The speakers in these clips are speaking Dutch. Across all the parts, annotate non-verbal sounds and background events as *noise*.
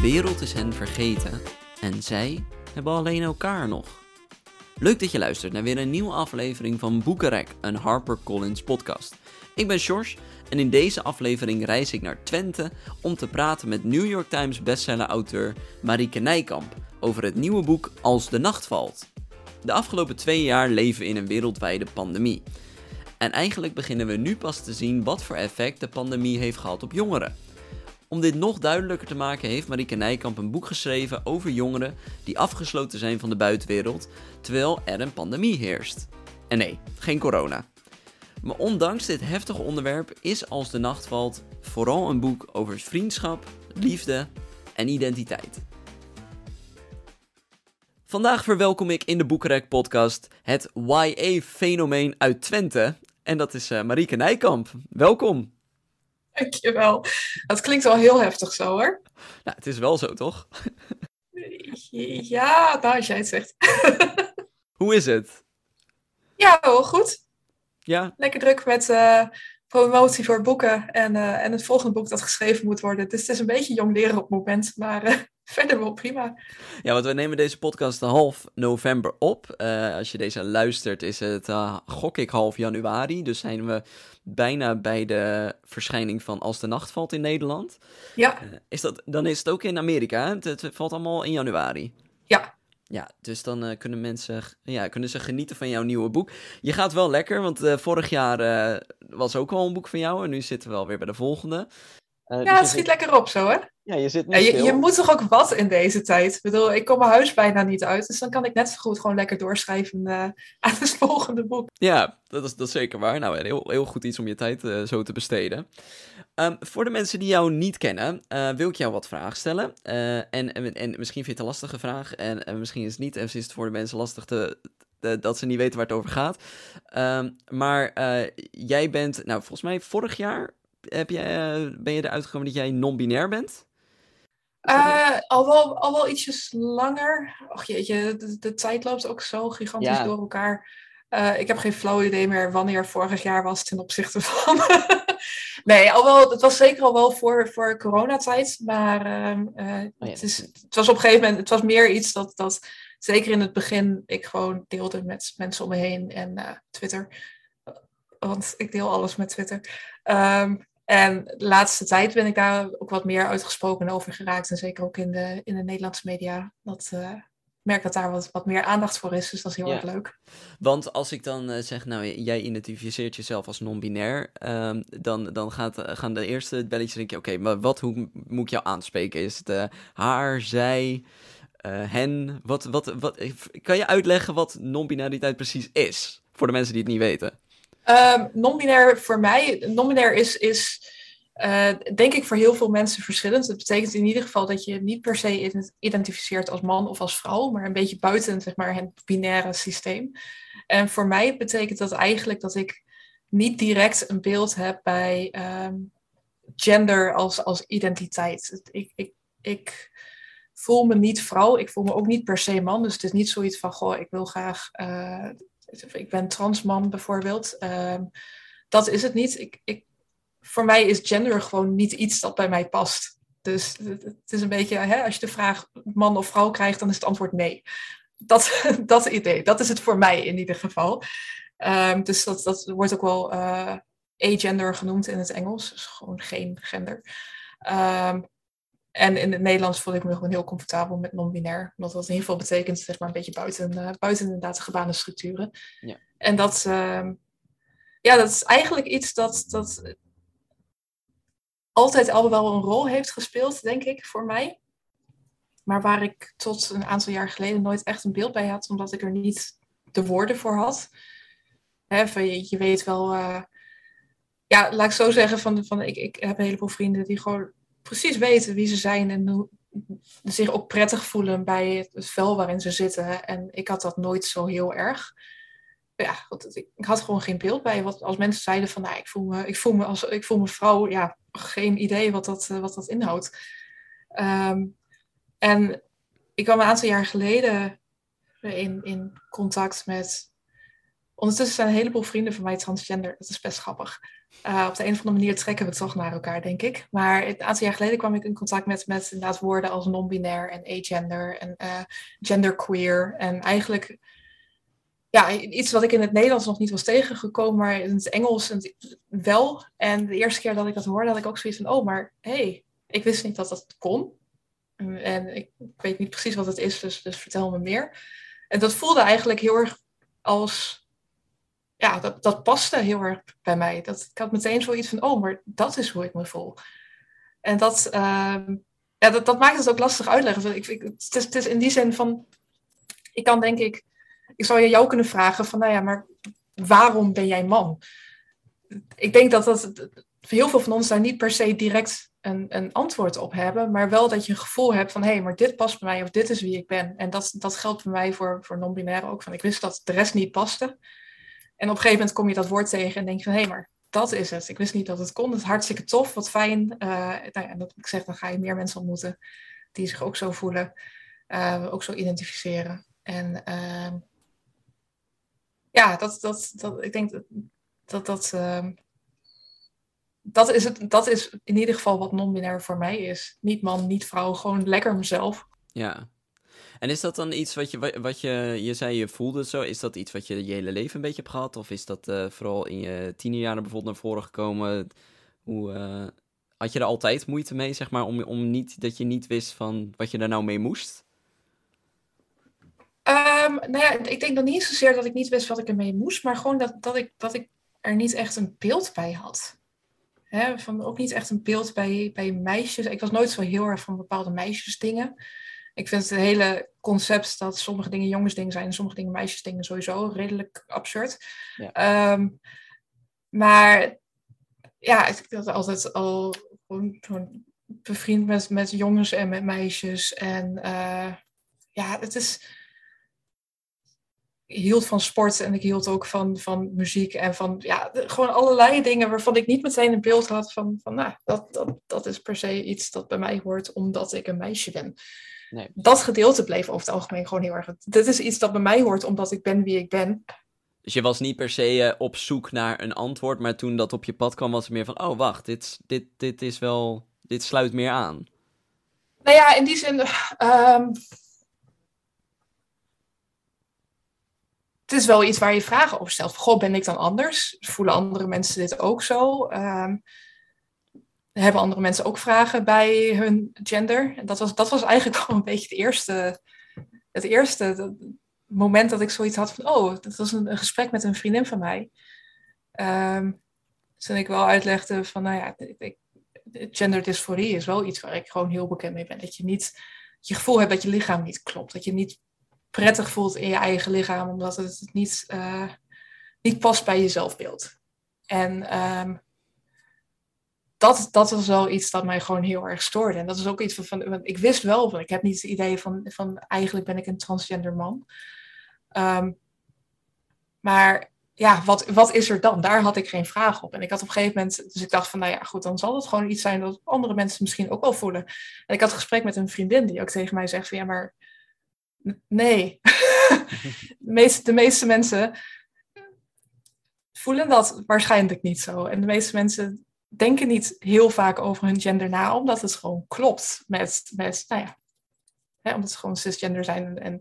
De wereld is hen vergeten en zij hebben alleen elkaar nog. Leuk dat je luistert naar weer een nieuwe aflevering van Boekenrek, een HarperCollins podcast. Ik ben George en in deze aflevering reis ik naar Twente om te praten met New York Times bestseller-auteur Marieke Nijkamp over het nieuwe boek Als de Nacht Valt. De afgelopen twee jaar leven we in een wereldwijde pandemie. En eigenlijk beginnen we nu pas te zien wat voor effect de pandemie heeft gehad op jongeren. Om dit nog duidelijker te maken heeft Marieke Nijkamp een boek geschreven over jongeren die afgesloten zijn van de buitenwereld terwijl er een pandemie heerst. En nee, geen corona. Maar ondanks dit heftige onderwerp is Als de Nacht Valt vooral een boek over vriendschap, liefde en identiteit. Vandaag verwelkom ik in de Boekenrek podcast het YA-fenomeen uit Twente. En dat is uh, Marieke Nijkamp. Welkom. Dankjewel. Dat klinkt wel heel heftig zo hoor. Nou, het is wel zo toch? Ja, nou als jij het zegt. *laughs* Hoe is het? Ja, wel goed. Ja? Lekker druk met uh, promotie voor boeken en, uh, en het volgende boek dat geschreven moet worden. Dus het is een beetje jong leren op het moment, maar uh, verder wel prima. Ja, want we nemen deze podcast half november op. als je deze luistert is het, gok ik, half januari. Dus zijn we bijna bij de verschijning van Als de Nacht Valt in Nederland. Ja. is dat, dan is het ook in Amerika, het, het valt allemaal in januari. Ja, ja, dus dan uh, kunnen mensen ja, kunnen ze genieten van jouw nieuwe boek. Je gaat wel lekker, want uh, vorig jaar uh, was ook al een boek van jou en nu zitten we alweer bij de volgende. ja, dus het schiet lekker op zo, hè? Ja, je zit ja, je, je, moet toch ook wat in deze tijd? Ik bedoel, ik kom mijn huis bijna niet uit, dus dan kan ik net zo goed gewoon lekker doorschrijven *laughs* aan het volgende boek. Ja, dat is, dat is zeker waar. Nou, heel, heel goed iets om je tijd zo te besteden. Um, voor de mensen die jou niet kennen, uh, wil ik jou wat vragen stellen. Uh, en, en, en, misschien vind je het een lastige vraag. En, en misschien is het niet. En is het voor de mensen lastig te, te, dat ze niet weten waar het over gaat. Um, maar uh, jij bent, nou volgens mij vorig jaar heb jij, ben je eruit gekomen dat jij non-binair bent? Al, wel, al wel ietsjes langer. Och jeetje, de, de tijd loopt ook zo gigantisch ja. door elkaar. ik heb geen flauw idee meer wanneer vorig jaar was ten opzichte *laughs* van nee, al wel, het was zeker al wel voor, voor coronatijd. Maar uh, uh, oh ja. het, is, het was op een gegeven moment, het was meer iets dat, dat zeker in het begin ik gewoon deelde met mensen om me heen en Twitter. Want ik deel alles met Twitter. Um, en de laatste tijd ben ik daar ook wat meer uitgesproken over geraakt. En zeker ook in de, in de Nederlandse media. Dat, uh, merk dat daar wat, wat meer aandacht voor is. Dus dat is heel ja. erg leuk. Want als ik dan uh, zeg, nou, jij identificeert jezelf als non-binair, um, dan, dan gaat, uh, gaan de eerste belletjes denken, oké, okay, maar wat, hoe moet ik jou aanspreken? Is het uh, haar, zij, hen? Wat, wat, wat, kan je uitleggen wat non-binariteit precies is? Voor de mensen die het niet weten. Um, non-binair voor mij, non-binair is... is uh, denk ik voor heel veel mensen verschillend. Het betekent in ieder geval dat je niet per se identificeert als man of als vrouw, maar een beetje buiten zeg maar, het binaire systeem. En voor mij betekent dat eigenlijk dat ik niet direct een beeld heb bij um, gender als, als identiteit. Ik, ik, ik voel me niet vrouw, ik voel me ook niet per se man. Dus het is niet zoiets van, goh, ik wil graag, uh, ik ben transman bijvoorbeeld. Uh, dat is het niet. Ik, ik voor mij is gender gewoon niet iets dat bij mij past. Dus het is een beetje, hè, als je de vraag man of vrouw krijgt, dan is het antwoord nee. Dat, *laughs* dat idee, dat is het voor mij in ieder geval. Um, dus dat, wordt ook wel uh, agender genoemd in het Engels. Dus gewoon geen gender. Um, en in het Nederlands voel ik me gewoon heel comfortabel met non-binair. Omdat dat in ieder geval betekent, zeg maar, een beetje buiten, uh, buiten inderdaad de gebaande structuren. Ja. En dat, uh, ja, dat is eigenlijk iets dat, dat altijd al wel een rol heeft gespeeld, denk ik, voor mij. Maar waar ik tot een aantal jaar geleden nooit echt een beeld bij had, omdat ik er niet de woorden voor had. Hè, van, je, je, weet wel, uh, ja, laat ik zo zeggen, van, van, ik, ik heb een heleboel vrienden die gewoon precies weten wie ze zijn en hoe, zich ook prettig voelen bij het, vel waarin ze zitten. En ik had dat nooit zo heel erg ja, ik, had gewoon geen beeld bij. Wat als mensen zeiden van, nou, ik voel me, ik voel me als ik voel me vrouw, ja, geen idee wat dat, wat dat inhoudt. Um, en ik kwam een aantal jaar geleden in, in contact met Ondertussen zijn een heleboel vrienden van mij transgender. Dat is best grappig. Uh, op de een of andere manier trekken we toch naar elkaar, denk ik. Maar een aantal jaar geleden kwam ik in contact met, met inderdaad woorden als non-binair en agender en uh, genderqueer. En eigenlijk ja, iets wat ik in het Nederlands nog niet was tegengekomen, maar in het Engels wel. En de eerste keer dat ik dat hoorde, had ik ook zoiets van, oh, maar hé, hey, ik wist niet dat dat kon. En ik weet niet precies wat het is, dus, dus vertel me meer. En dat voelde eigenlijk heel erg als, ja, dat, dat paste heel erg bij mij. Dat, ik had meteen zoiets van, oh, maar dat is hoe ik me voel. En dat, uh, ja, dat, dat maakt het ook lastig uitleggen. Ik, ik, het, is, het is in die zin van, ik kan denk ik ik zou je jou kunnen vragen van, nou ja, maar waarom ben jij man? Ik denk dat dat heel veel van ons daar niet per se direct een, een antwoord op hebben, maar wel dat je een gevoel hebt van, hé, hey, maar dit past bij mij of dit is wie ik ben. En dat, dat geldt bij mij voor, voor non-binair ook. Van, ik wist dat de rest niet paste. En op een gegeven moment kom je dat woord tegen en denk je van, hé, hey, maar dat is het. Ik wist niet dat het kon. Het is hartstikke tof, wat fijn. Uh, nou ja, dat ik zeg, dan ga je meer mensen ontmoeten die zich ook zo voelen, uh, ook zo identificeren. En uh, ja, dat, dat, dat, ik denk dat dat, dat, uh, dat, is het, dat is in ieder geval wat non-binair voor mij is. Niet man, niet vrouw, gewoon lekker mezelf. Ja. En is dat dan iets wat je, wat je, je zei je voelde zo, is dat iets wat je je hele leven een beetje hebt gehad? Of is dat uh, vooral in je tienerjaren bijvoorbeeld naar voren gekomen? Hoe, uh, had je er altijd moeite mee, zeg maar, om, om niet, dat je niet wist van wat je daar nou mee moest? Um, nou ja, ik denk dan niet zozeer dat ik niet wist wat ik ermee moest, maar gewoon dat, dat, ik, dat ik er niet echt een beeld bij had. He, van ook niet echt een beeld bij, bij meisjes. Ik was nooit zo heel erg van bepaalde meisjesdingen. Ik vind het hele concept dat sommige dingen jongensdingen zijn en sommige dingen meisjesdingen sowieso redelijk absurd. Ja. Um, maar ja, ik had altijd al gewoon, bevriend met, met jongens en met meisjes. En uh, ja, het is hield van sport en ik hield ook van, van muziek en van ja, gewoon allerlei dingen waarvan ik niet meteen een beeld had van, van nou, dat, dat, dat is per se iets dat bij mij hoort omdat ik een meisje ben. Nee. Dat gedeelte bleef over het algemeen gewoon heel erg. Dit is iets dat bij mij hoort omdat ik ben wie ik ben. Dus je was niet per se uh, op zoek naar een antwoord, maar toen dat op je pad kwam, was het meer van: oh wacht, dit, dit, dit is wel, dit sluit meer aan. Nou ja, in die zin. Um, het is wel iets waar je vragen over stelt. Goh, ben ik dan anders? Voelen andere mensen dit ook zo? Um, hebben andere mensen ook vragen bij hun gender? En dat was, dat was eigenlijk *laughs* al een beetje het eerste, het eerste moment dat ik zoiets had van... Oh, dat was een, gesprek met een vriendin van mij. Um, toen ik wel uitlegde van, nou ja, ik, genderdysforie is wel iets waar ik gewoon heel bekend mee ben. Dat je niet je gevoel hebt dat je lichaam niet klopt. Dat je niet prettig voelt in je eigen lichaam, omdat het niet, uh, niet past bij je zelfbeeld. En um, dat, dat was wel iets dat mij gewoon heel erg stoorde. En dat is ook iets van, van ik wist wel, van, ik heb niet het idee van, van eigenlijk ben ik een transgender man. Um, maar ja, wat, wat is er dan? Daar had ik geen vraag op. En ik had op een gegeven moment, dus ik dacht van, nou ja, goed, dan zal het gewoon iets zijn dat andere mensen misschien ook wel voelen. En ik had een gesprek met een vriendin die ook tegen mij zegt van, ja, maar Nee. *laughs* de, meeste, de meeste mensen voelen dat waarschijnlijk niet zo. En de meeste mensen denken niet heel vaak over hun gender na, omdat het gewoon klopt met, met nou ja, hè, omdat ze gewoon cisgender zijn en, en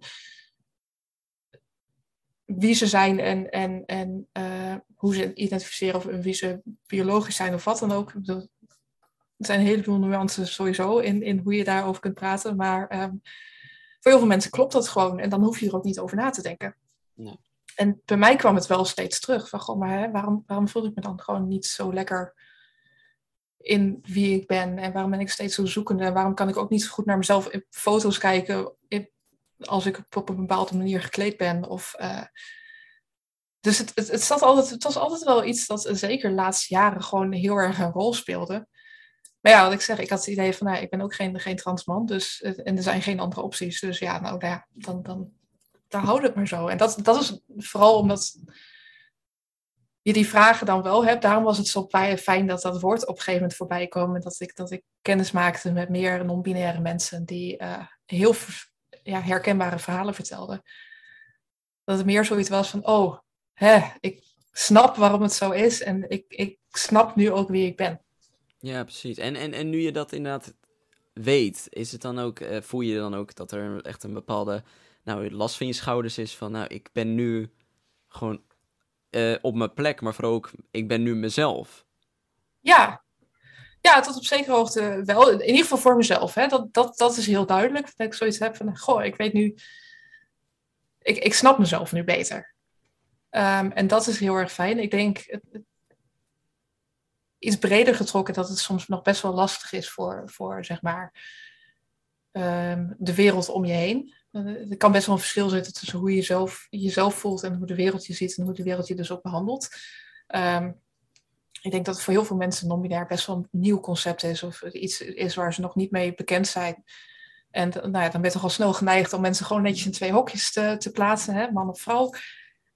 wie ze zijn en, en, en uh, hoe ze identificeren of wie ze biologisch zijn of wat dan ook. Ik bedoel, er zijn een heleboel nuances sowieso in, in hoe je daarover kunt praten, maar um, voor heel veel mensen klopt dat gewoon. En dan hoef je er ook niet over na te denken. Nee. En bij mij kwam het wel steeds terug. Van, goh, maar hè, waarom, waarom voel ik me dan gewoon niet zo lekker in wie ik ben? En waarom ben ik steeds zo zoekende? En waarom kan ik ook niet zo goed naar mezelf in foto's kijken als ik op een bepaalde manier gekleed ben? Of, uh, dus het, het, het, altijd, het was altijd wel iets dat zeker de laatste jaren gewoon heel erg een rol speelde. Maar ja, wat ik zeg, ik had het idee van, nou, ik ben ook geen, geen transman, dus, en er zijn geen andere opties. Dus ja, nou ja, dan, dan daar houdt het maar zo. En dat, dat is vooral omdat je die vragen dan wel hebt. Daarom was het zo fijn dat dat woord op een gegeven moment voorbij kwam. En dat ik, dat ik kennis maakte met meer non-binaire mensen die uh, heel ja, herkenbare verhalen vertelden. Dat het meer zoiets was van, oh, hè, ik snap waarom het zo is en ik, ik snap nu ook wie ik ben. Ja, precies. En, en, en nu je dat inderdaad weet, is het dan ook, uh, voel je dan ook dat er echt een bepaalde nou, last van je schouders is van, nou, ik ben nu gewoon uh, op mijn plek, maar vooral ook, ik ben nu mezelf. Ja, ja, tot op zekere hoogte wel. In ieder geval voor mezelf. Hè. Dat, dat, dat is heel duidelijk. Dat ik zoiets heb van, goh, ik weet nu... Ik, ik snap mezelf nu beter. Um, en dat is heel erg fijn. Ik denk, iets breder getrokken, dat het soms nog best wel lastig is voor, voor zeg maar, um, de wereld om je heen. Er kan best wel een verschil zitten tussen hoe je jezelf, jezelf voelt en hoe de wereld je ziet en hoe de wereld je dus ook behandelt. Um, ik denk dat het voor heel veel mensen non-binair best wel een nieuw concept is of iets is waar ze nog niet mee bekend zijn. En nou ja, dan ben je toch al snel geneigd om mensen gewoon netjes in twee hokjes te, te plaatsen, hè? man of vrouw.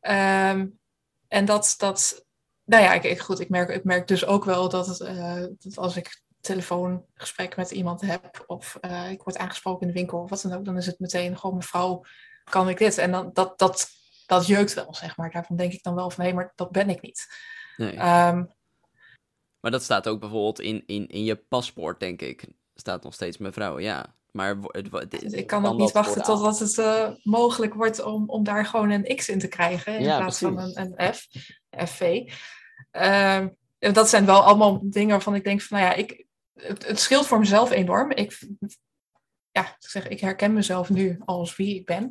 Um, en dat, dat nou ja, ik, goed, ik, merk, ik merk dus ook wel dat, uh, dat als ik telefoongesprek met iemand heb of uh, ik word aangesproken in de winkel of wat dan ook, dan is het meteen gewoon mevrouw, kan ik dit? En dan, dat, dat, dat jeukt wel, zeg maar. Daarvan denk ik dan wel van, hé, maar dat ben ik niet. Nee. Um, maar dat staat ook bijvoorbeeld in, in, in je paspoort, denk ik. Staat nog steeds mevrouw, ja. Maar het, ik kan ook niet wachten totdat het uh, mogelijk wordt om, om daar gewoon een X in te krijgen. In plaats van een, een F, FV. Uh, dat zijn wel allemaal dingen waarvan ik denk van, nou ja, ik, het, scheelt voor mezelf enorm. Ik, ja, ik, zeg, ik herken mezelf nu als wie ik ben.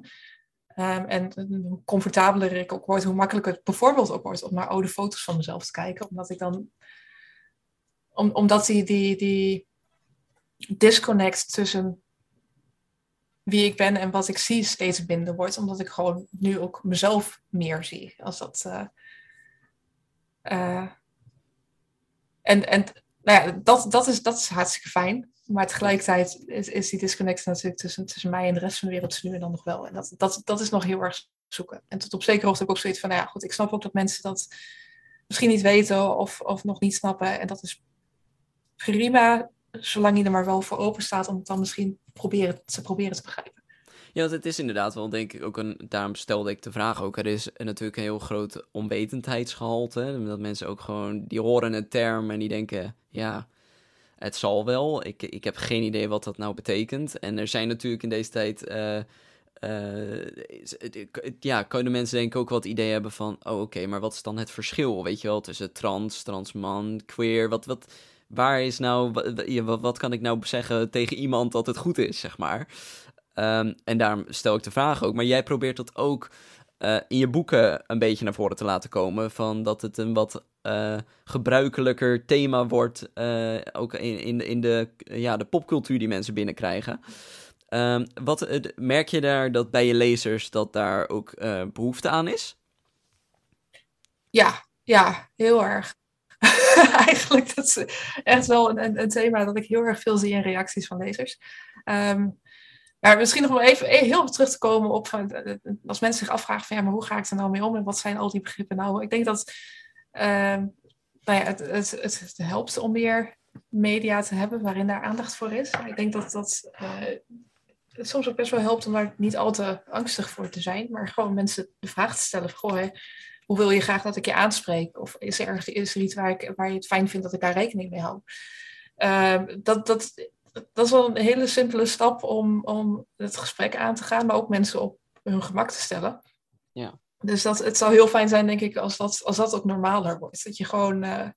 Um, en hoe comfortabeler ik ook word, hoe makkelijker het bijvoorbeeld ook wordt om naar oude foto's van mezelf te kijken. Omdat ik dan om, omdat die, die, die disconnect tussen wie ik ben en wat ik zie steeds minder wordt. Omdat ik gewoon nu ook mezelf meer zie. Als dat, uh, uh, en en nou ja, dat, dat, is, dat is hartstikke fijn. Maar tegelijkertijd is, die disconnect natuurlijk tussen, tussen mij en de rest van de wereld nu dan nog wel. En dat, dat, dat is nog heel erg zoeken. En tot op zekere hoogte heb ik ook zoiets van, nou ja, goed, ik snap ook dat mensen dat misschien niet weten of, of nog niet snappen. En dat is prima, zolang je er maar wel voor open staat om het dan misschien proberen, te proberen te begrijpen. Ja, het is inderdaad wel, denk ik, ook een. Daarom stelde ik de vraag ook. Er is natuurlijk een heel groot onwetendheidsgehalte. Dat mensen ook gewoon. die horen een term en die denken. ja, het zal wel. Ik, ik heb geen idee wat dat nou betekent. En er zijn natuurlijk in deze tijd. Uh, uh, ja, kunnen mensen denk ik ook wat idee hebben van, oh oké, maar wat is dan het verschil, weet je wel, tussen trans, transman, queer, wat, wat, waar is nou, wat kan ik nou zeggen tegen iemand dat het goed is, zeg maar. Um, en daarom stel ik de vraag ook. Maar jij probeert dat ook uh, in je boeken een beetje naar voren te laten komen. Van dat het een wat uh, gebruikelijker thema wordt. Uh, ook in, in, in de, ja, de popcultuur die mensen binnenkrijgen. Um, wat, merk je daar dat bij je lezers dat daar ook behoefte aan is? Ja, ja, heel erg. *laughs* Eigenlijk, dat is echt wel een, een, thema dat ik heel erg veel zie in reacties van lezers. Um, maar misschien nog wel even, even heel terug te komen op van, eh, als mensen zich afvragen van ja, maar hoe ga ik er nou mee om en wat zijn al die begrippen nou? Ik denk dat uh, nou ja, het, het, het, helpt om meer media te hebben waarin daar aandacht voor is. Ik denk dat dat het soms ook best wel helpt om daar niet al te angstig voor te zijn, maar gewoon mensen de vraag te stellen goh, hoe wil je graag dat ik je aanspreek? Of is er, is iets waar, ik, waar je het fijn vindt dat ik daar rekening mee hou? Uh, dat, dat, dat is wel een hele simpele stap om, om het gesprek aan te gaan, maar ook mensen op hun gemak te stellen. Ja. Dus dat, het zou heel fijn zijn, denk ik, als dat, als dat ook normaler wordt. Dat je gewoon uh,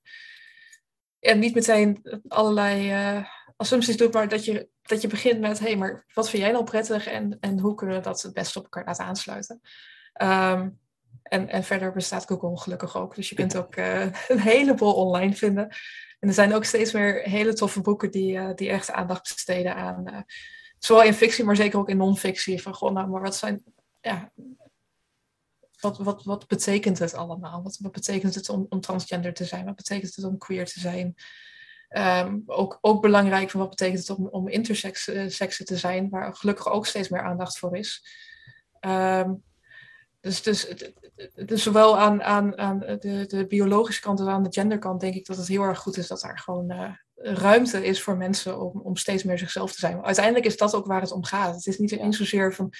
ja, niet meteen allerlei uh, assumpties doet, maar dat je, dat je begint met: hé, hey, maar wat vind jij nou prettig en, en hoe kunnen we dat het beste op elkaar laten aansluiten? Um, en, en verder bestaat Google gelukkig ook. Dus je kunt ook uh, een heleboel online vinden. En er zijn ook steeds meer hele toffe boeken die, uh, die echt aandacht besteden aan. Uh, zowel in fictie, maar zeker ook in non-fictie. Van goh, nou, maar wat zijn. Ja, wat, wat, wat betekent het allemaal? Wat, wat betekent het om, om transgender te zijn? Wat betekent het om queer te zijn? Um, ook, ook belangrijk van wat betekent het om, om intersex te zijn, waar gelukkig ook steeds meer aandacht voor is. Um, dus, dus, dus zowel aan, aan, aan de, de biologische kant als aan de genderkant denk ik dat het heel erg goed is dat daar gewoon uh, ruimte is voor mensen om, om steeds meer zichzelf te zijn. uiteindelijk is dat ook waar het om gaat. Het is niet eens zozeer van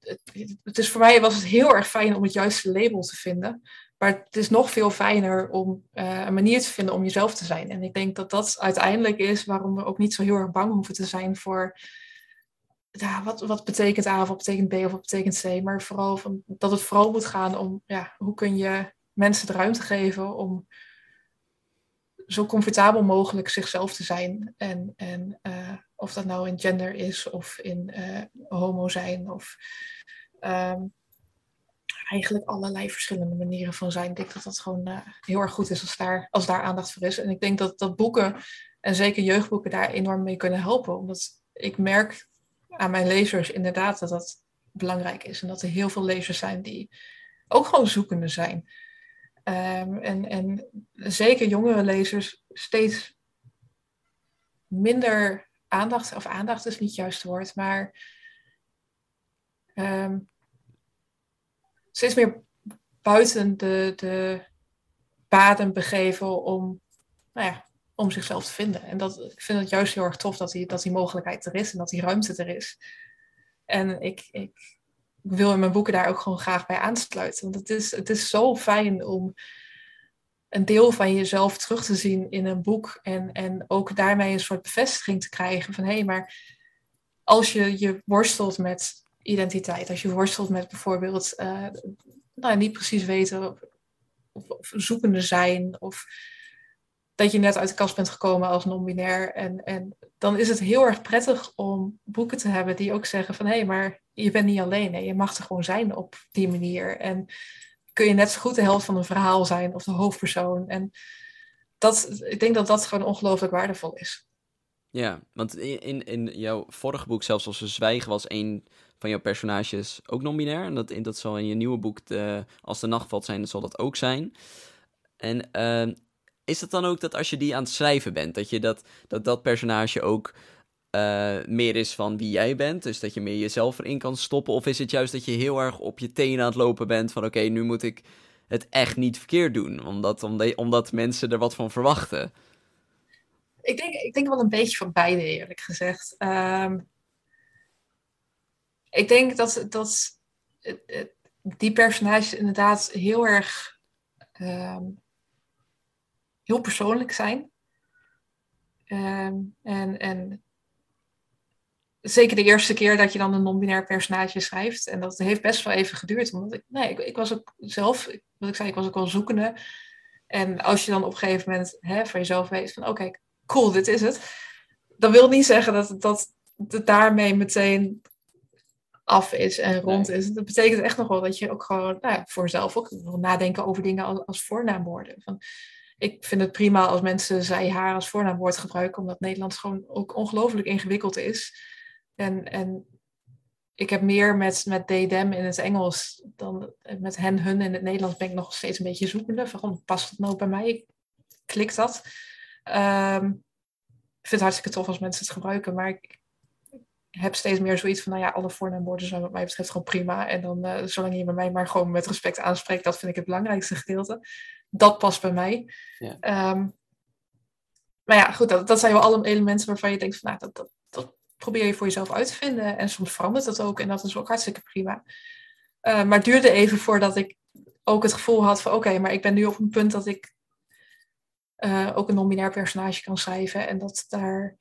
het, het, is voor mij was het heel erg fijn om het juiste label te vinden. Maar het is nog veel fijner om uh, een manier te vinden om jezelf te zijn. En ik denk dat dat uiteindelijk is waarom we ook niet zo heel erg bang hoeven te zijn voor ja, wat, wat betekent A of wat betekent B of betekent C. Maar vooral van, dat het vooral moet gaan om ja, hoe kun je mensen de ruimte geven om zo comfortabel mogelijk zichzelf te zijn. En, en uh, of dat nou in gender is of in uh, homo zijn of um, eigenlijk allerlei verschillende manieren van zijn. Ik denk dat dat gewoon uh, heel erg goed is als daar, als daar aandacht voor is. En ik denk dat, dat boeken, en zeker jeugdboeken, daar enorm mee kunnen helpen. Omdat ik merk aan mijn lezers inderdaad dat dat belangrijk is. En dat er heel veel lezers zijn die ook gewoon zoekende zijn. Um, en, en zeker jongere lezers steeds minder aandacht, of aandacht is niet het juiste woord, maar um, steeds meer buiten de, de paden begeven om, nou ja, om zichzelf te vinden. En dat, ik vind het juist heel erg tof dat die, dat die mogelijkheid er is en dat die ruimte er is. En ik, ik wil in mijn boeken daar ook gewoon graag bij aansluiten. Want het is, het is zo fijn om een deel van jezelf terug te zien in een boek. En, en ook daarmee een soort bevestiging te krijgen van hé, hey, maar als je je worstelt met identiteit, als je worstelt met bijvoorbeeld uh, nou, niet precies weten of, of, zoekende zijn, of dat je net uit de kast bent gekomen als non-binair. En, en dan is het heel erg prettig om boeken te hebben die ook zeggen van hé, hey, maar je bent niet alleen. Hè? Je mag er gewoon zijn op die manier. En kun je net zo goed de helft van een verhaal zijn of de hoofdpersoon. En dat, ik denk dat dat gewoon ongelooflijk waardevol is. Ja, want in, in jouw vorige boek, zelfs als ze zwijgen, was een van jouw personages ook non-binair. En dat, dat zal in je nieuwe boek, de, Als de nacht valt zijn, dat zal dat ook zijn. En uh, is het dan ook dat als je die aan het schrijven bent, dat je dat, dat, dat personage ook uh, meer is van wie jij bent. Dus dat je meer jezelf erin kan stoppen. Of is het juist dat je heel erg op je tenen aan het lopen bent van oké, nu moet ik het echt niet verkeerd doen. Omdat, omdat, omdat mensen er wat van verwachten. Ik denk, ik denk wel een beetje van beide, eerlijk gezegd. Um, ik denk dat, dat die personages inderdaad heel erg um, heel persoonlijk zijn. Um, en, en zeker de eerste keer dat je dan een non-binair personage schrijft. En dat heeft best wel even geduurd. Omdat ik, nee, ik, ik was ook zelf, wat ik zei, ik was ook wel zoekende. En als je dan op een gegeven moment hè, van jezelf weet van oké, cool, dit is het. Dan wil niet zeggen dat, dat het daarmee meteen af is en rond is. Dat betekent echt nog wel dat je ook gewoon nou, voor jezelf ook wil nadenken over dingen als, als voornaamwoorden. Van, ik vind het prima als mensen zij, haar als voornaamwoord gebruiken, omdat Nederlands gewoon ook ongelooflijk ingewikkeld is. En, en ik heb meer met, met they, them in het Engels dan met hen, hun in het Nederlands ben ik nog steeds een beetje zoekende. Waarom past het nou bij mij? Klikt dat? Um, ik vind het hartstikke tof als mensen het gebruiken, maar ik heb steeds meer zoiets van, nou ja, alle voornaamwoorden zijn wat mij betreft gewoon prima. En dan, uh, zolang je bij mij maar gewoon met respect aanspreekt, dat vind ik het belangrijkste gedeelte. Dat past bij mij. Ja. Um, maar ja, goed, dat, dat zijn wel alle elementen waarvan je denkt van, nou, dat, dat, dat probeer je voor jezelf uit te vinden. En soms verandert dat ook en dat is ook hartstikke prima. Uh, maar het duurde even voordat ik ook het gevoel had van oké, maar ik ben nu op een punt dat ik uh, ook een non-binair personage kan schrijven. En dat daar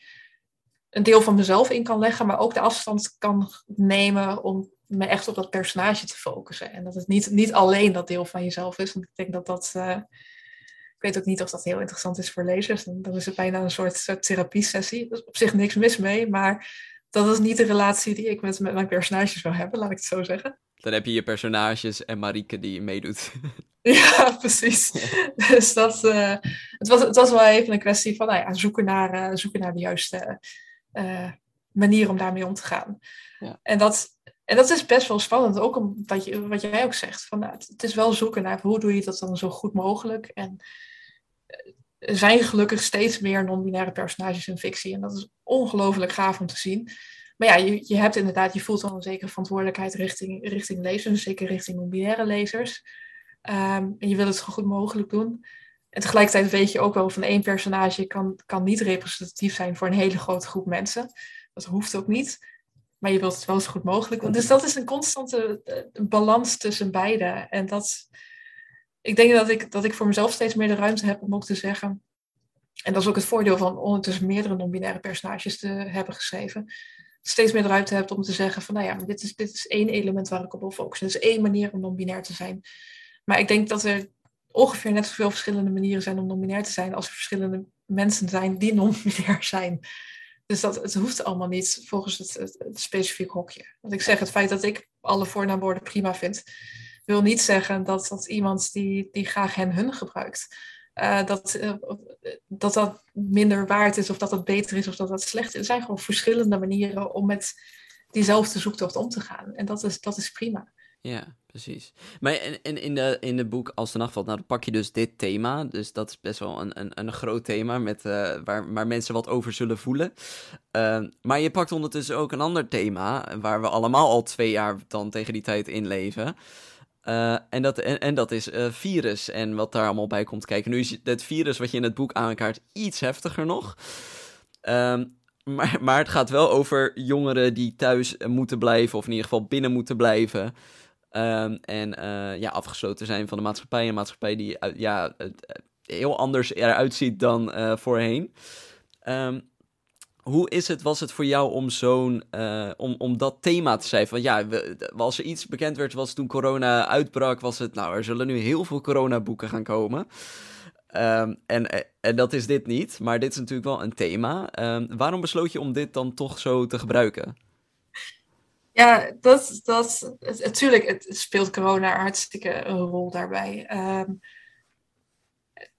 een deel van mezelf in kan leggen, maar ook de afstand kan nemen om me echt op dat personage te focussen. En dat het niet, niet alleen dat deel van jezelf is. Want ik denk dat dat. Uh, ik weet ook niet of dat heel interessant is voor lezers. Dan, dan is het bijna een soort, soort therapie-sessie. Er is op zich niks mis mee, maar dat is niet de relatie die ik met, met mijn personages wil hebben, laat ik het zo zeggen. Dan heb je je personages en Marieke die meedoet. *laughs* Ja, precies. Dus dat, uh, het, was, het was wel even een kwestie van nou ja, zoeken, naar, uh, zoeken naar de juiste uh, manier om daarmee om te gaan. Ja. En, dat, en dat is best wel spannend, ook omdat je, wat jij ook zegt. Van, nou, het, is wel zoeken naar hoe doe je dat dan zo goed mogelijk. En er zijn gelukkig steeds meer non-binaire personages in fictie. En dat is ongelooflijk gaaf om te zien. Maar ja, je, je hebt inderdaad, je voelt wel een zekere verantwoordelijkheid richting, richting lezers, zeker richting non-binaire lezers. Um, en je wil het zo goed mogelijk doen. En tegelijkertijd weet je ook wel van één personage kan, kan niet representatief zijn voor een hele grote groep mensen. Dat hoeft ook niet. Maar je wilt het wel zo goed mogelijk. Dus dat is een constante uh, balans tussen beide. En dat, ik denk dat ik, dat ik voor mezelf steeds meer de ruimte heb om ook te zeggen. En dat is ook het voordeel van ondertussen meerdere non-binaire personages te hebben geschreven. Steeds meer de ruimte hebt om te zeggen van nou ja, dit is, dit is één element waar ik op wil focussen. Dit is één manier om non-binair te zijn. Maar ik denk dat er ongeveer net zoveel verschillende manieren zijn om non-binair te zijn als er verschillende mensen zijn die non-binair zijn. Dus dat, het hoeft allemaal niet volgens het, het, specifiek hokje. Want ik zeg, het feit dat ik alle voornaamwoorden prima vind, wil niet zeggen dat, dat iemand die, die graag hen hun gebruikt, uh, dat, uh, dat dat minder waard is of dat dat beter is of dat dat slecht is. Er zijn gewoon verschillende manieren om met diezelfde zoektocht om te gaan. En dat is, dat is prima. Ja, precies. Maar in, in, de, in de boek Als de Nacht valt, nou, dan pak je dus dit thema. Dus dat is best wel een, een, een groot thema met, uh, waar, waar mensen wat over zullen voelen. Uh, maar je pakt ondertussen ook een ander thema, waar we allemaal al twee jaar dan tegen die tijd in leven. Uh, en, dat, en, en dat is uh, virus en wat daar allemaal bij komt kijken. Nu is het virus wat je in het boek aankaart iets heftiger nog. Uh, maar, maar het gaat wel over jongeren die thuis moeten blijven, of in ieder geval binnen moeten blijven. Um, en uh, ja, afgesloten zijn van de maatschappij. Een maatschappij die ja, heel anders eruit ziet dan voorheen. Um, hoe is het, was het voor jou om zo'n, om, om dat thema te zijn? Van ja, we, als er iets bekend werd, was toen corona uitbrak, was het, nou, er zullen nu heel veel coronaboeken gaan komen. Um, en, en dat is dit niet, maar dit is natuurlijk wel een thema. waarom besloot je om dit dan toch zo te gebruiken? Ja, dat, dat, natuurlijk het, speelt corona hartstikke een rol daarbij. Um, het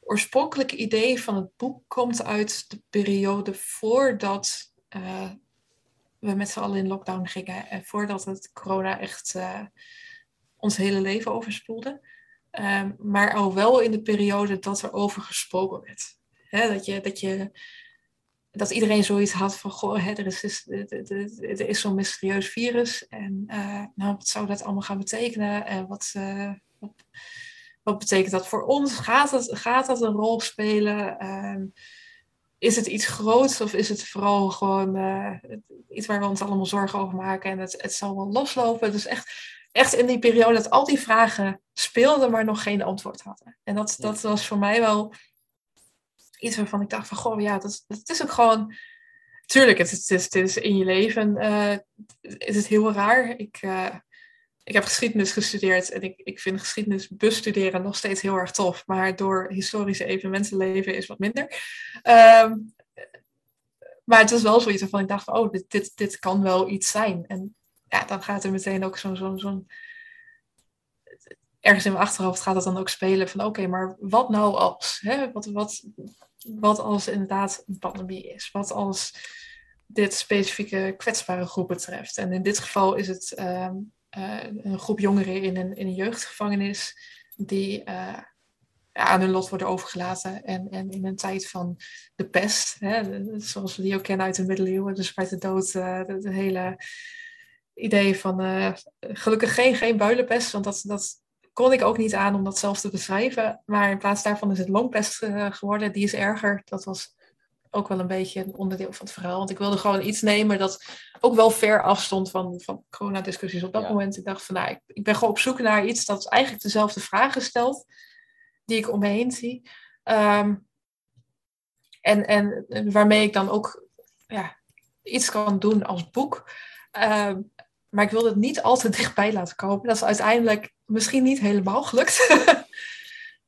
oorspronkelijke idee van het boek komt uit de periode voordat uh, we met z'n allen in lockdown gingen. En voordat het corona echt uh, ons hele leven overspoelde. Um, maar al wel in de periode dat er over gesproken werd. Hè, dat, je, dat je dat iedereen zoiets had van, goh, hè, er is, er is zo'n mysterieus virus. En uh, nou, wat zou dat allemaal gaan betekenen? En wat, uh, wat, wat, betekent dat voor ons? Gaat, het, gaat dat een rol spelen? Uh, is het iets groots of is het vooral gewoon iets waar we ons allemaal zorgen over maken en het, het zal wel loslopen? Dus echt, echt in die periode dat al die vragen speelden, maar nog geen antwoord hadden. En dat, dat was voor mij wel iets waarvan ik dacht van, goh, ja, dat, is ook gewoon... Tuurlijk, het, is, het is in je leven uh, is het heel raar. Ik, uh, ik heb geschiedenis gestudeerd en ik, ik vind geschiedenis bestuderen nog steeds heel erg tof. Maar door historische evenementen leven is wat minder. Um, maar het is wel zoiets waarvan ik dacht van, oh, dit, dit, dit kan wel iets zijn. En ja, dan gaat er meteen ook zo'n ergens in mijn achterhoofd gaat het dan ook spelen van oké, maar wat nou als? Hè? Wat, wat, wat als inderdaad een pandemie is? Wat als dit specifieke kwetsbare groep betreft? En in dit geval is het uh, uh, een groep jongeren in een, in een jeugdgevangenis die uh, aan hun lot worden overgelaten. En, en in een tijd van de pest, hè? zoals we die ook kennen uit de middeleeuwen, de zwarte dood, het hele idee van gelukkig geen, geen builenpest, want dat, dat kon ik ook niet aan om dat zelf te beschrijven. Maar in plaats daarvan is het longpest uh, geworden. Die is erger. Dat was ook wel een beetje een onderdeel van het verhaal. Want ik wilde gewoon iets nemen dat ook wel ver afstond van, van coronadiscussies op dat ja. moment. Ik dacht van nou, ik, ik, ben gewoon op zoek naar iets dat eigenlijk dezelfde vragen stelt die ik om me heen zie. Um, en, en, waarmee ik dan ook ja, iets kan doen als boek. Um, maar ik wilde het niet al te dichtbij laten komen. Dat is uiteindelijk misschien niet helemaal gelukt.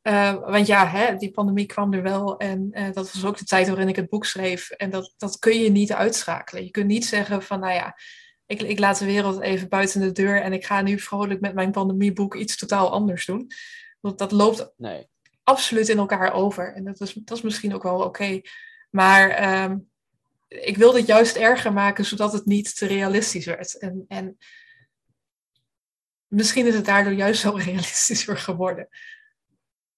uh, *laughs* want ja, hè, die pandemie kwam er wel. En uh, dat was ook de tijd waarin ik het boek schreef. En dat, dat kun je niet uitschakelen. Je kunt niet zeggen van, nou ja, ik, ik laat de wereld even buiten de deur. En ik ga nu vrolijk met mijn pandemieboek iets totaal anders doen. Want dat loopt nee. absoluut in elkaar over. En dat is, dat is misschien ook wel oké. Okay. Maar um, ik wilde het juist erger maken, zodat het niet te realistisch werd. En, en misschien is het daardoor juist zo *laughs* realistischer geworden.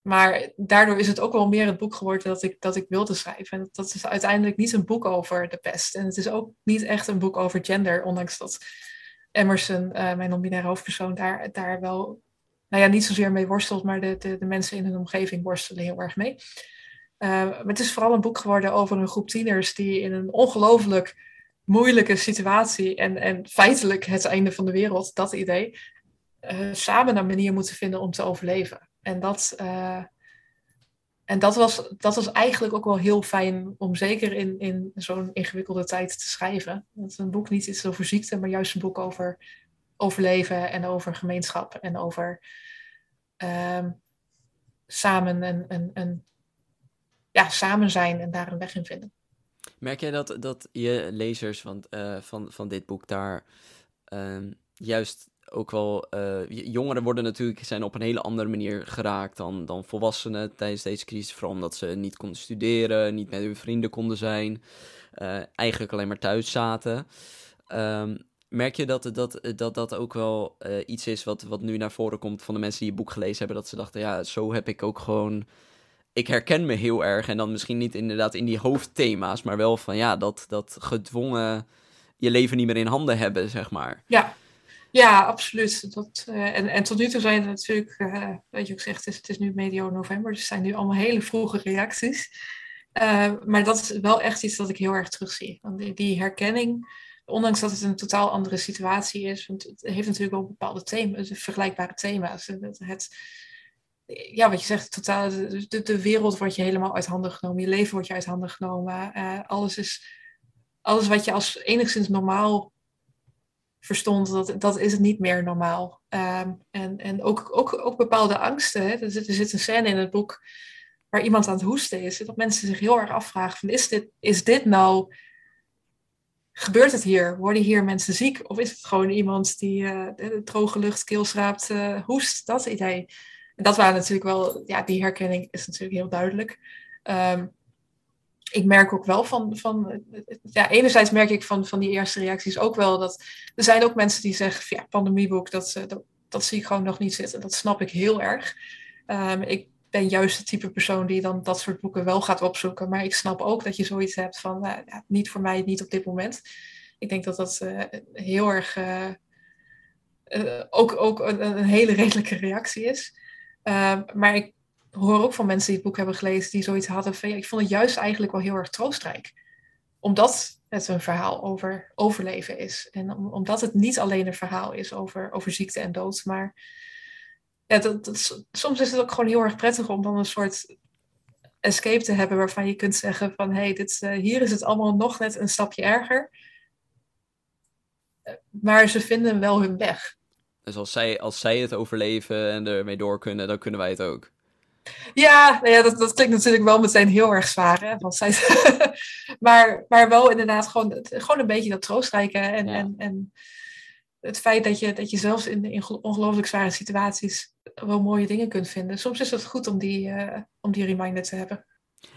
Maar daardoor is het ook wel meer het boek geworden dat ik, dat ik wilde schrijven. En dat is uiteindelijk niet een boek over de pest. En het is ook niet echt een boek over gender, ondanks dat Emerson, uh, mijn non-binaire hoofdpersoon, daar, daar wel, nou ja, niet zozeer mee worstelt, maar de, de, mensen in hun omgeving worstelen heel erg mee. Uh, maar het is vooral een boek geworden over een groep tieners die in een ongelooflijk moeilijke situatie en, en feitelijk het einde van de wereld, dat idee, uh, samen een manier moeten vinden om te overleven. En dat, uh, en dat, was, dat was eigenlijk ook wel heel fijn om zeker in, in zo'n ingewikkelde tijd te schrijven. Dat een boek niet is over ziekte, maar juist een boek over overleven en over gemeenschap en over uh, samen en, en, en ja, samen zijn en daar een weg in vinden. Merk jij dat, dat je lezers van, uh, van, van dit boek daar uh, juist ook wel. Uh, jongeren worden natuurlijk zijn op een hele andere manier geraakt dan, dan volwassenen tijdens deze crisis. Vooral omdat ze niet konden studeren, niet met hun vrienden konden zijn, uh, eigenlijk alleen maar thuis zaten. Um, merk je dat dat, dat, dat ook wel uh, iets is wat, wat nu naar voren komt van de mensen die je boek gelezen hebben? Dat ze dachten, ja, zo heb ik ook gewoon. Ik herken me heel erg. En dan misschien niet inderdaad in die hoofdthema's, maar wel van ja, dat, dat gedwongen je leven niet meer in handen hebben, zeg maar. Ja, ja, absoluut. Dat, uh, en, en tot nu toe zijn er natuurlijk, uh, weet je ook zegt, het is, het is nu medio november, dus zijn nu allemaal hele vroege reacties. Uh, maar dat is wel echt iets dat ik heel erg terugzie. Want die, die, herkenning, ondanks dat het een totaal andere situatie is, want het heeft natuurlijk wel bepaalde thema's, vergelijkbare thema's. Het, het, ja, wat je zegt, totaal, de, de, wereld wordt je helemaal uit handen genomen, je leven wordt je uit handen genomen. alles is, alles wat je als enigszins normaal verstond dat dat is het niet meer normaal. Um, en en ook, ook, bepaalde angsten. Hè? Er, zit, er zit een scène in het boek waar iemand aan het hoesten is. Dat mensen zich heel erg afvragen van is dit, is dit nou... Gebeurt het hier? Worden hier mensen ziek? Of is het gewoon iemand die uh, de droge lucht, keelschraapt, uh, hoest? Dat idee. Dat waren natuurlijk wel... Ja, die herkenning is natuurlijk heel duidelijk. Um, ik merk ook wel van, van ja, enerzijds merk ik van, van die eerste reacties ook wel dat er zijn ook mensen die zeggen, ja, pandemieboek, dat, dat, dat zie ik gewoon nog niet zitten. Dat snap ik heel erg. Um, ik ben juist het type persoon die dan dat soort boeken wel gaat opzoeken, maar ik snap ook dat je zoiets hebt van, uh, ja, niet voor mij, niet op dit moment. Ik denk dat dat uh, heel erg ook, ook een, een, hele redelijke reactie is. Um, maar ik hoor ook van mensen die het boek hebben gelezen, die zoiets hadden van, ik vond het juist eigenlijk wel heel erg troostrijk. Omdat het een verhaal over overleven is. En omdat het niet alleen een verhaal is over, over ziekte en dood, maar ja, dat, soms is het ook gewoon heel erg prettig om dan een soort escape te hebben waarvan je kunt zeggen van, hé, hey, uh, hier is het allemaal nog net een stapje erger. Maar ze vinden wel hun weg. Dus als zij, als zij het overleven en ermee door kunnen, dan kunnen wij het ook. Ja, nou ja dat, dat klinkt natuurlijk wel meteen heel erg zwaar. Hè? Want zij, *laughs* maar, maar wel inderdaad gewoon, gewoon een beetje dat troostrijke. En, ja. en, en het feit dat je, dat je zelfs in, in ongelooflijk zware situaties wel mooie dingen kunt vinden. Soms is het goed om die, uh, om die reminder te hebben.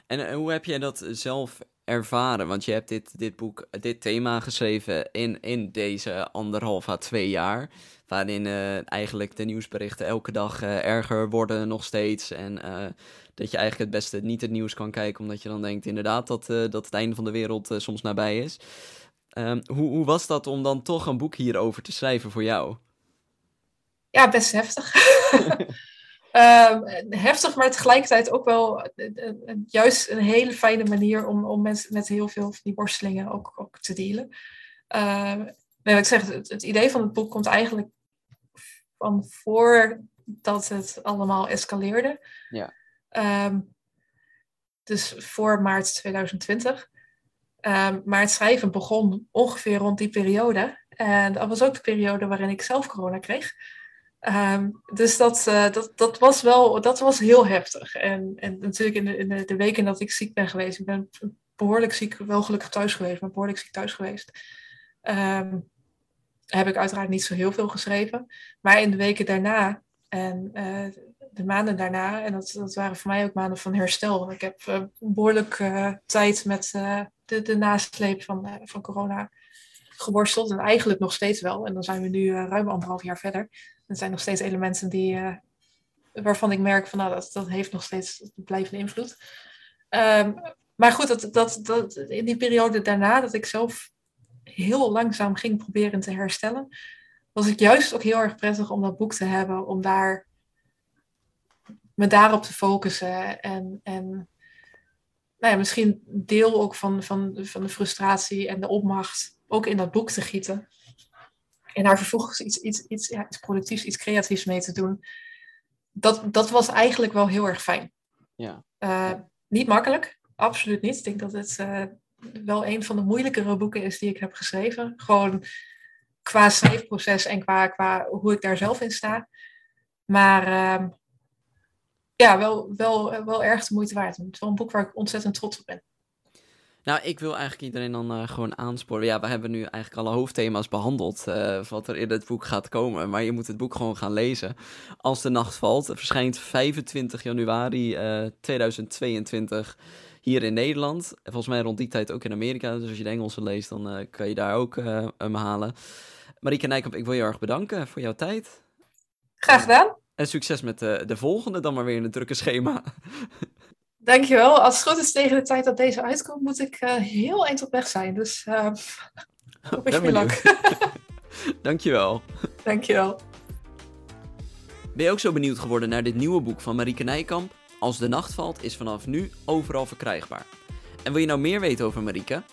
En uh, hoe heb jij dat zelf ervaren? Want je hebt dit, dit boek, dit thema geschreven in, in deze anderhalf à twee jaar. Waarin uh, eigenlijk de nieuwsberichten elke dag uh, erger worden nog steeds. En uh, dat je eigenlijk het beste niet het nieuws kan kijken, omdat je dan denkt inderdaad dat, dat het einde van de wereld soms nabij is. Um, hoe, hoe was dat om dan toch een boek hierover te schrijven voor jou? Ja, best heftig. *laughs* um, heftig, maar tegelijkertijd ook wel juist een hele fijne manier om, om mensen met heel veel van die worstelingen ook, ook te dealen. Uh, nee, ik zeg, het, het, idee van het boek komt eigenlijk van voordat het allemaal escaleerde. Ja. Um, dus voor maart 2020. Um, maar het schrijven begon ongeveer rond die periode. En dat was ook de periode waarin ik zelf corona kreeg. Um, dus dat, uh, dat, dat was wel dat was heel heftig. En, en natuurlijk in, de, in de, de, weken dat ik ziek ben geweest, ik ben behoorlijk ziek, wel gelukkig thuis geweest, maar behoorlijk ziek thuis geweest. Um, heb ik uiteraard niet zo heel veel geschreven. Maar in de weken daarna en uh, de maanden daarna, en dat, dat waren voor mij ook maanden van herstel. Ik heb uh, behoorlijk tijd met de, de nasleep van, van corona geworsteld. En eigenlijk nog steeds wel. En dan zijn we nu ruim anderhalf jaar verder. Er zijn nog steeds elementen die, waarvan ik merk van nou, dat, dat heeft nog steeds blijvende invloed. Um, maar goed, dat, dat, dat, in die periode daarna, dat ik zelf heel langzaam ging proberen te herstellen, was het juist ook heel erg prettig om dat boek te hebben, om daar me daarop te focussen en, en nou ja, misschien deel ook van, van, van de frustratie en de opmacht ook in dat boek te gieten. En daar vervolgens iets, iets, iets, ja, iets productiefs, iets creatiefs mee te doen. Dat, dat was eigenlijk wel heel erg fijn. Ja. Uh, niet makkelijk, absoluut niet. Ik denk dat het uh, wel een van de moeilijkere boeken is die ik heb geschreven. Gewoon qua schrijfproces en qua, qua hoe ik daar zelf in sta. Maar uh, ja, wel, wel, wel erg de moeite waard. Het is wel een boek waar ik ontzettend trots op ben. Nou, ik wil eigenlijk iedereen dan uh, gewoon aansporen. Ja, we hebben nu eigenlijk alle hoofdthema's behandeld. Uh, wat er in het boek gaat komen. Maar je moet het boek gewoon gaan lezen. Als de nacht valt. Het verschijnt 25 januari uh, 2022 hier in Nederland. Volgens mij rond die tijd ook in Amerika. Dus als je de Engelse leest, dan kan je daar ook hem halen. Marieke Nijkamp, ik wil je erg bedanken voor jouw tijd. Graag gedaan. En succes met de, de volgende dan maar weer in het drukke schema. *laughs* Dankjewel. Als het goed is tegen de tijd dat deze uitkomt, moet ik uh, heel eind op weg zijn. Dus uh, wish me luck. *laughs* Dankjewel. Dankjewel. Ben je ook zo benieuwd geworden naar dit nieuwe boek van Marieke Nijkamp? Als de nacht valt is vanaf nu overal verkrijgbaar. En wil je nou meer weten over Marieke?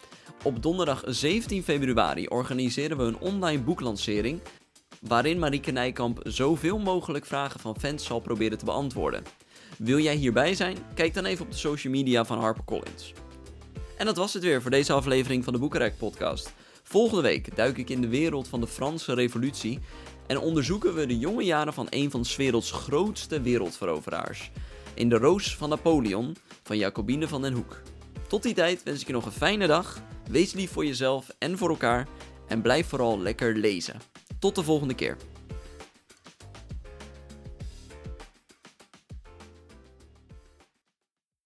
Op donderdag 17 februari organiseren we een online boeklancering waarin Marieke Nijkamp zoveel mogelijk vragen van fans zal proberen te beantwoorden. Wil jij hierbij zijn? Kijk dan even op de social media van HarperCollins. En dat was het weer voor deze aflevering van de Boekenrek podcast. Volgende week duik ik in de wereld van de Franse revolutie en onderzoeken we de jonge jaren van een van 's werelds grootste wereldveroveraars. In de Roos van Napoleon van Jacobine van den Hoek. Tot die tijd wens ik je nog een fijne dag, wees lief voor jezelf en voor elkaar en blijf vooral lekker lezen. Tot de volgende keer.